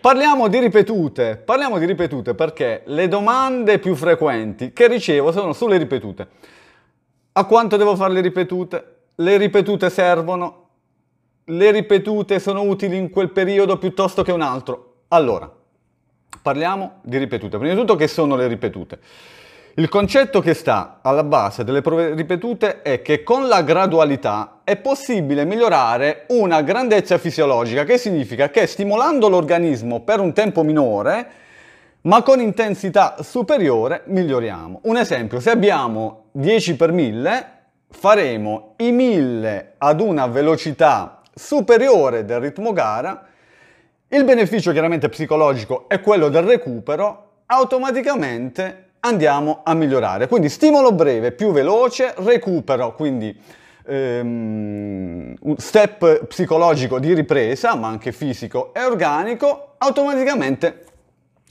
Parliamo di ripetute, parliamo di ripetute perché le domande più frequenti che ricevo sono sulle ripetute. A quanto devo fare le ripetute? Le ripetute servono? Le ripetute sono utili in quel periodo piuttosto che un altro? Allora, parliamo di ripetute. Prima di tutto che sono le ripetute? Il concetto che sta alla base delle prove ripetute è che con la gradualità è possibile migliorare una grandezza fisiologica, che significa che stimolando l'organismo per un tempo minore, ma con intensità superiore, miglioriamo. Un esempio, se abbiamo 10 per 1000, faremo i 1000 ad una velocità superiore del ritmo gara, il beneficio chiaramente psicologico è quello del recupero, automaticamente andiamo a migliorare. Quindi stimolo breve più veloce, recupero, quindi ehm, step psicologico di ripresa, ma anche fisico e organico, automaticamente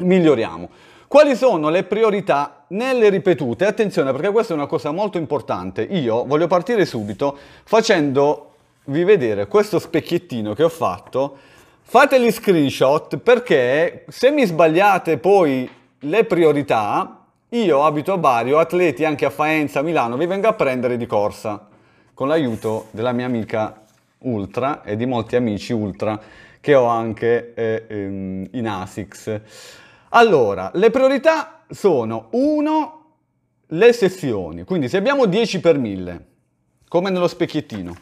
miglioriamo. Quali sono le priorità nelle ripetute? Attenzione perché questa è una cosa molto importante. Io voglio partire subito facendovi vedere questo specchiettino che ho fatto. Fateli screenshot perché se mi sbagliate poi le priorità, io abito a Bari, ho atleti anche a Faenza, Milano, vi vengo a prendere di corsa con l'aiuto della mia amica Ultra e di molti amici Ultra che ho anche eh, ehm, in ASICS. Allora, le priorità sono 1 le sessioni, quindi se abbiamo 10 per 1000, come nello specchiettino,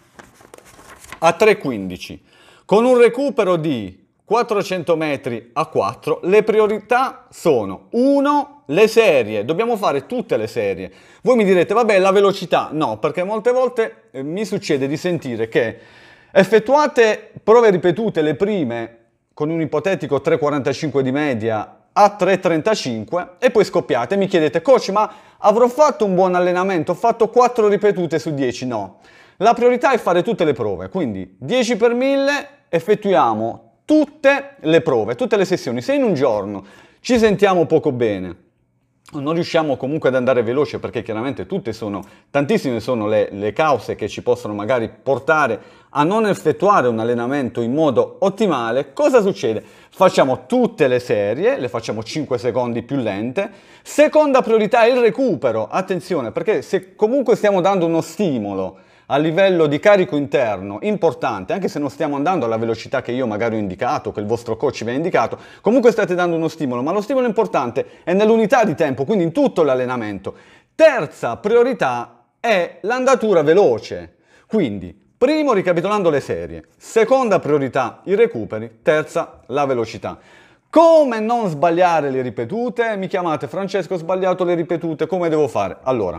a 3,15, con un recupero di 400 metri a 4, le priorità sono 1 le serie, dobbiamo fare tutte le serie. Voi mi direte, vabbè, la velocità, no, perché molte volte eh, mi succede di sentire che effettuate prove ripetute le prime con un ipotetico 3,45 di media a 3,35 e poi scoppiate e mi chiedete, coach, ma avrò fatto un buon allenamento, ho fatto 4 ripetute su 10? No. La priorità è fare tutte le prove, quindi 10 per 1000 effettuiamo tutte le prove, tutte le sessioni. Se in un giorno ci sentiamo poco bene, non riusciamo comunque ad andare veloce perché chiaramente tutte sono, tantissime sono le, le, cause che ci possono magari portare a non effettuare un allenamento in modo ottimale, cosa succede? Facciamo tutte le serie, le facciamo 5 secondi più lente. Seconda priorità è il recupero, attenzione perché se comunque stiamo dando uno stimolo a livello di carico interno importante, anche se non stiamo andando alla velocità che io magari ho indicato, che il vostro coach vi ha indicato, comunque state dando uno stimolo, ma lo stimolo importante è nell'unità di tempo, quindi in tutto l'allenamento. Terza priorità è l'andatura veloce, quindi primo ricapitolando le serie, seconda priorità i recuperi, terza la velocità. Come non sbagliare le ripetute? Mi chiamate Francesco, ho sbagliato le ripetute, come devo fare? Allora,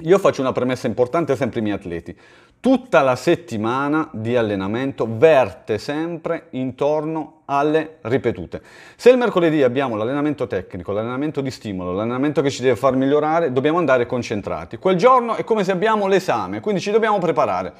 io faccio una premessa importante sempre ai miei atleti. Tutta la settimana di allenamento verte sempre intorno alle ripetute. Se il mercoledì abbiamo l'allenamento tecnico, l'allenamento di stimolo, l'allenamento che ci deve far migliorare, dobbiamo andare concentrati. Quel giorno è come se abbiamo l'esame, quindi ci dobbiamo preparare.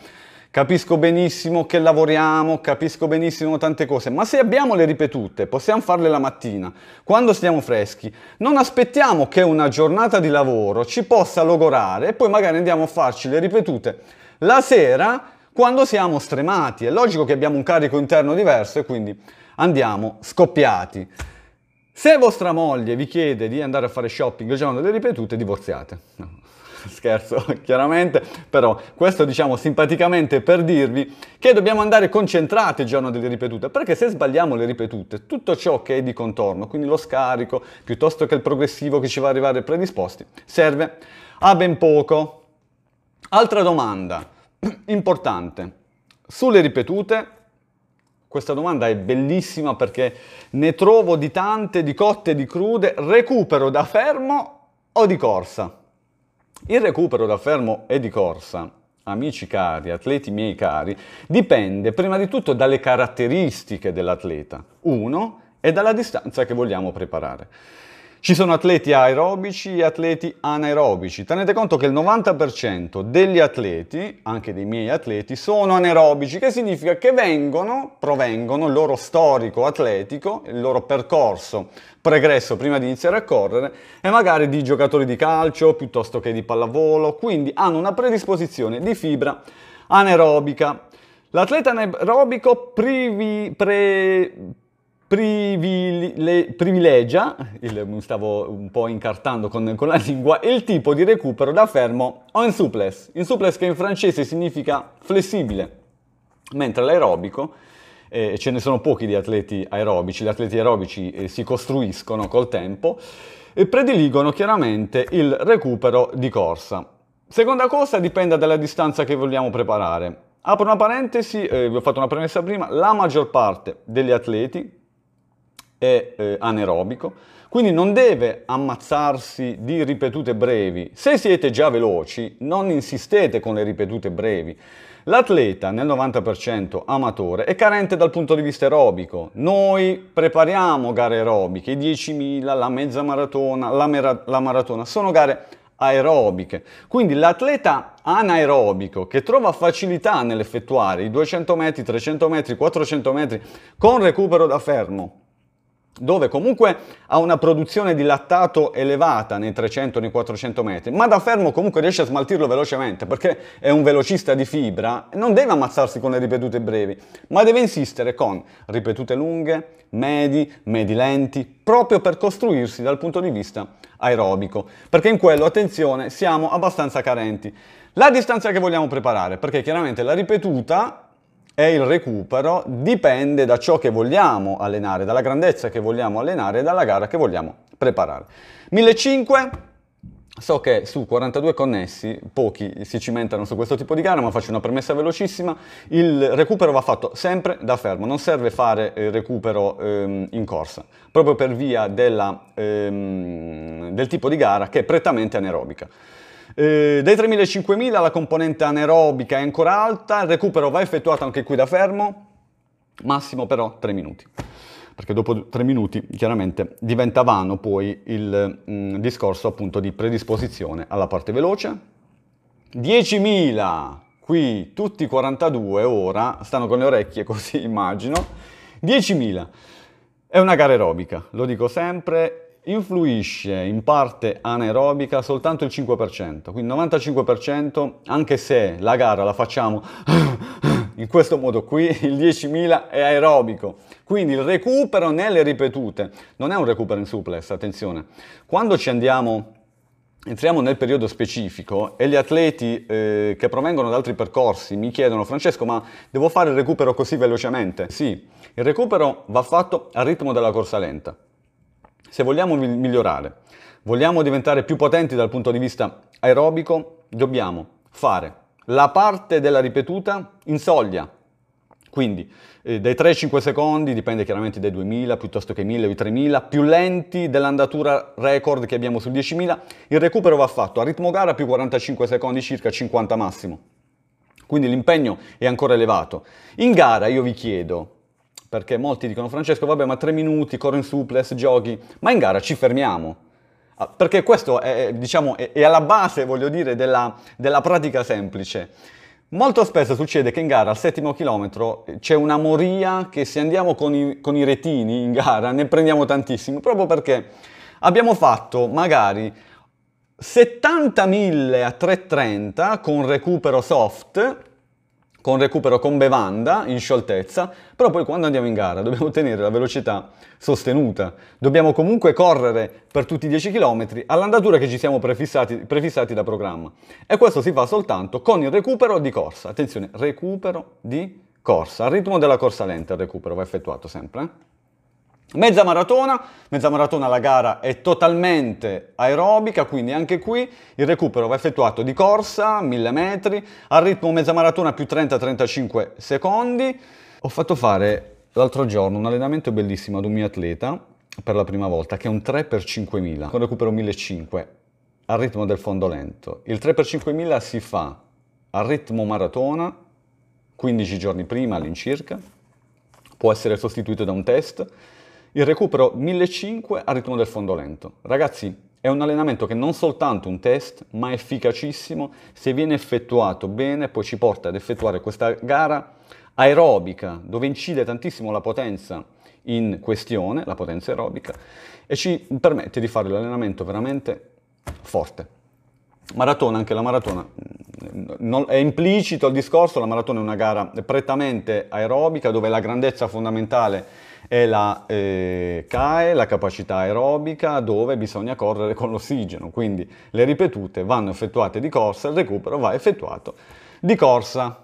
Capisco benissimo che lavoriamo, capisco benissimo tante cose, ma se abbiamo le ripetute, possiamo farle la mattina, quando stiamo freschi. Non aspettiamo che una giornata di lavoro ci possa logorare e poi magari andiamo a farci le ripetute la sera quando siamo stremati. È logico che abbiamo un carico interno diverso e quindi andiamo scoppiati. Se vostra moglie vi chiede di andare a fare shopping il giorno delle ripetute, divorziate. No scherzo chiaramente, però questo diciamo simpaticamente per dirvi che dobbiamo andare concentrati il giorno delle ripetute, perché se sbagliamo le ripetute, tutto ciò che è di contorno, quindi lo scarico, piuttosto che il progressivo che ci va a arrivare predisposti, serve a ben poco. Altra domanda importante, sulle ripetute questa domanda è bellissima perché ne trovo di tante, di cotte di crude. Recupero da fermo o di corsa? Il recupero da fermo e di corsa, amici cari, atleti miei cari, dipende prima di tutto dalle caratteristiche dell'atleta, uno, e dalla distanza che vogliamo preparare. Ci sono atleti aerobici e atleti anaerobici. Tenete conto che il 90% degli atleti, anche dei miei atleti, sono anaerobici, che significa che vengono, provengono il loro storico atletico, il loro percorso pregresso prima di iniziare a correre e magari di giocatori di calcio piuttosto che di pallavolo, quindi hanno una predisposizione di fibra anaerobica. L'atleta anaerobico privi, pre, privilegia, il, mi stavo un po' incartando con, con, la lingua, il tipo di recupero da fermo o in suples. In suples che in francese significa flessibile, mentre l'aerobico, eh, ce ne sono pochi di atleti aerobici, gli atleti aerobici eh, si costruiscono col tempo, e prediligono chiaramente il recupero di corsa. Seconda cosa, dipende dalla distanza che vogliamo preparare. Apro una parentesi, eh, vi ho fatto una premessa prima, la maggior parte degli atleti è eh, anaerobico, quindi non deve ammazzarsi di ripetute brevi. Se siete già veloci, non insistete con le ripetute brevi. L'atleta nel 90% amatore è carente dal punto di vista aerobico. Noi prepariamo gare aerobiche, i 10.000, la mezza maratona, la, mera- la maratona, sono gare aerobiche. Quindi l'atleta anaerobico che trova facilità nell'effettuare i 200 metri, 300 metri, 400 metri con recupero da fermo dove comunque ha una produzione di lattato elevata nei 300 nei 400 metri, ma da fermo comunque riesce a smaltirlo velocemente perché è un velocista di fibra, non deve ammazzarsi con le ripetute brevi, ma deve insistere con ripetute lunghe, medi, medi lenti, proprio per costruirsi dal punto di vista aerobico, perché in quello, attenzione, siamo abbastanza carenti. La distanza che vogliamo preparare, perché chiaramente la ripetuta e il recupero dipende da ciò che vogliamo allenare, dalla grandezza che vogliamo allenare e dalla gara che vogliamo preparare. 1500 So che su 42 connessi pochi si cimentano su questo tipo di gara, ma faccio una premessa velocissima. Il recupero va fatto sempre da fermo, non serve fare il recupero ehm, in corsa, proprio per via della, ehm, del tipo di gara che è prettamente anaerobica. Eh, dai 3.000 ai 5.000 la componente anaerobica è ancora alta, il recupero va effettuato anche qui da fermo, massimo però 3 minuti. Perché dopo 3 minuti chiaramente diventa vano poi il mh, mm, discorso appunto di predisposizione alla parte veloce. 10.000, qui tutti 42 ora, stanno con le orecchie così immagino. 10.000 è una gara aerobica, lo dico sempre, influisce in parte anaerobica soltanto il 5%, quindi 95% anche se la gara la facciamo in questo modo qui, il 10.000 è aerobico, quindi il recupero nelle ripetute non è un recupero in suplex, attenzione, quando ci andiamo entriamo nel periodo specifico e gli atleti eh, che provengono da altri percorsi mi chiedono Francesco ma devo fare il recupero così velocemente? Sì, il recupero va fatto al ritmo della corsa lenta se vogliamo migliorare, vogliamo diventare più potenti dal punto di vista aerobico, dobbiamo fare la parte della ripetuta in soglia, quindi eh, dai 3 ai 5 secondi, dipende chiaramente dai 2000 piuttosto che 1000 o i 3000, più lenti dell'andatura record che abbiamo sul 10.000, il recupero va fatto a ritmo gara più 45 secondi, circa 50 massimo. Quindi l'impegno è ancora elevato. In gara io vi chiedo, perché molti dicono Francesco, vabbè, ma tre minuti, corro in suplex, giochi, ma in gara ci fermiamo. Ah, perché questo è, diciamo, è alla base, voglio dire, della, della pratica semplice. Molto spesso succede che in gara al settimo chilometro c'è una moria che se andiamo con i, con i retini in gara ne prendiamo tantissimi, proprio perché abbiamo fatto magari 70.000 a 3.30 con recupero soft con recupero con bevanda in scioltezza, però poi quando andiamo in gara dobbiamo tenere la velocità sostenuta, dobbiamo comunque correre per tutti i 10 km all'andatura che ci siamo prefissati, prefissati da programma e questo si fa soltanto con il recupero di corsa, attenzione, recupero di corsa, al ritmo della corsa lenta il recupero va effettuato sempre. Eh? Mezza maratona, mezza maratona la gara è totalmente aerobica, quindi anche qui il recupero va effettuato di corsa, 1000 metri, al ritmo mezza maratona più 30-35 secondi. Ho fatto fare l'altro giorno un allenamento bellissimo ad un mio atleta per la prima volta, che è un 3 x 5000 con recupero 1500 al ritmo del fondo lento. Il 3 x 5000 si fa al ritmo maratona, 15 giorni prima all'incirca, può essere sostituito da un test, il recupero 1500 a ritmo del fondo lento. Ragazzi, è un allenamento che non soltanto un test, ma efficacissimo, se viene effettuato bene, poi ci porta ad effettuare questa gara aerobica, dove incide tantissimo la potenza in questione, la potenza aerobica, e ci permette di fare l'allenamento veramente forte. Maratona, anche la maratona, mm, non, è implicito il discorso, la maratona è una gara prettamente aerobica dove la grandezza fondamentale è la eh, CAE, la capacità aerobica, dove bisogna correre con l'ossigeno, quindi le ripetute vanno effettuate di corsa, il recupero va effettuato di corsa.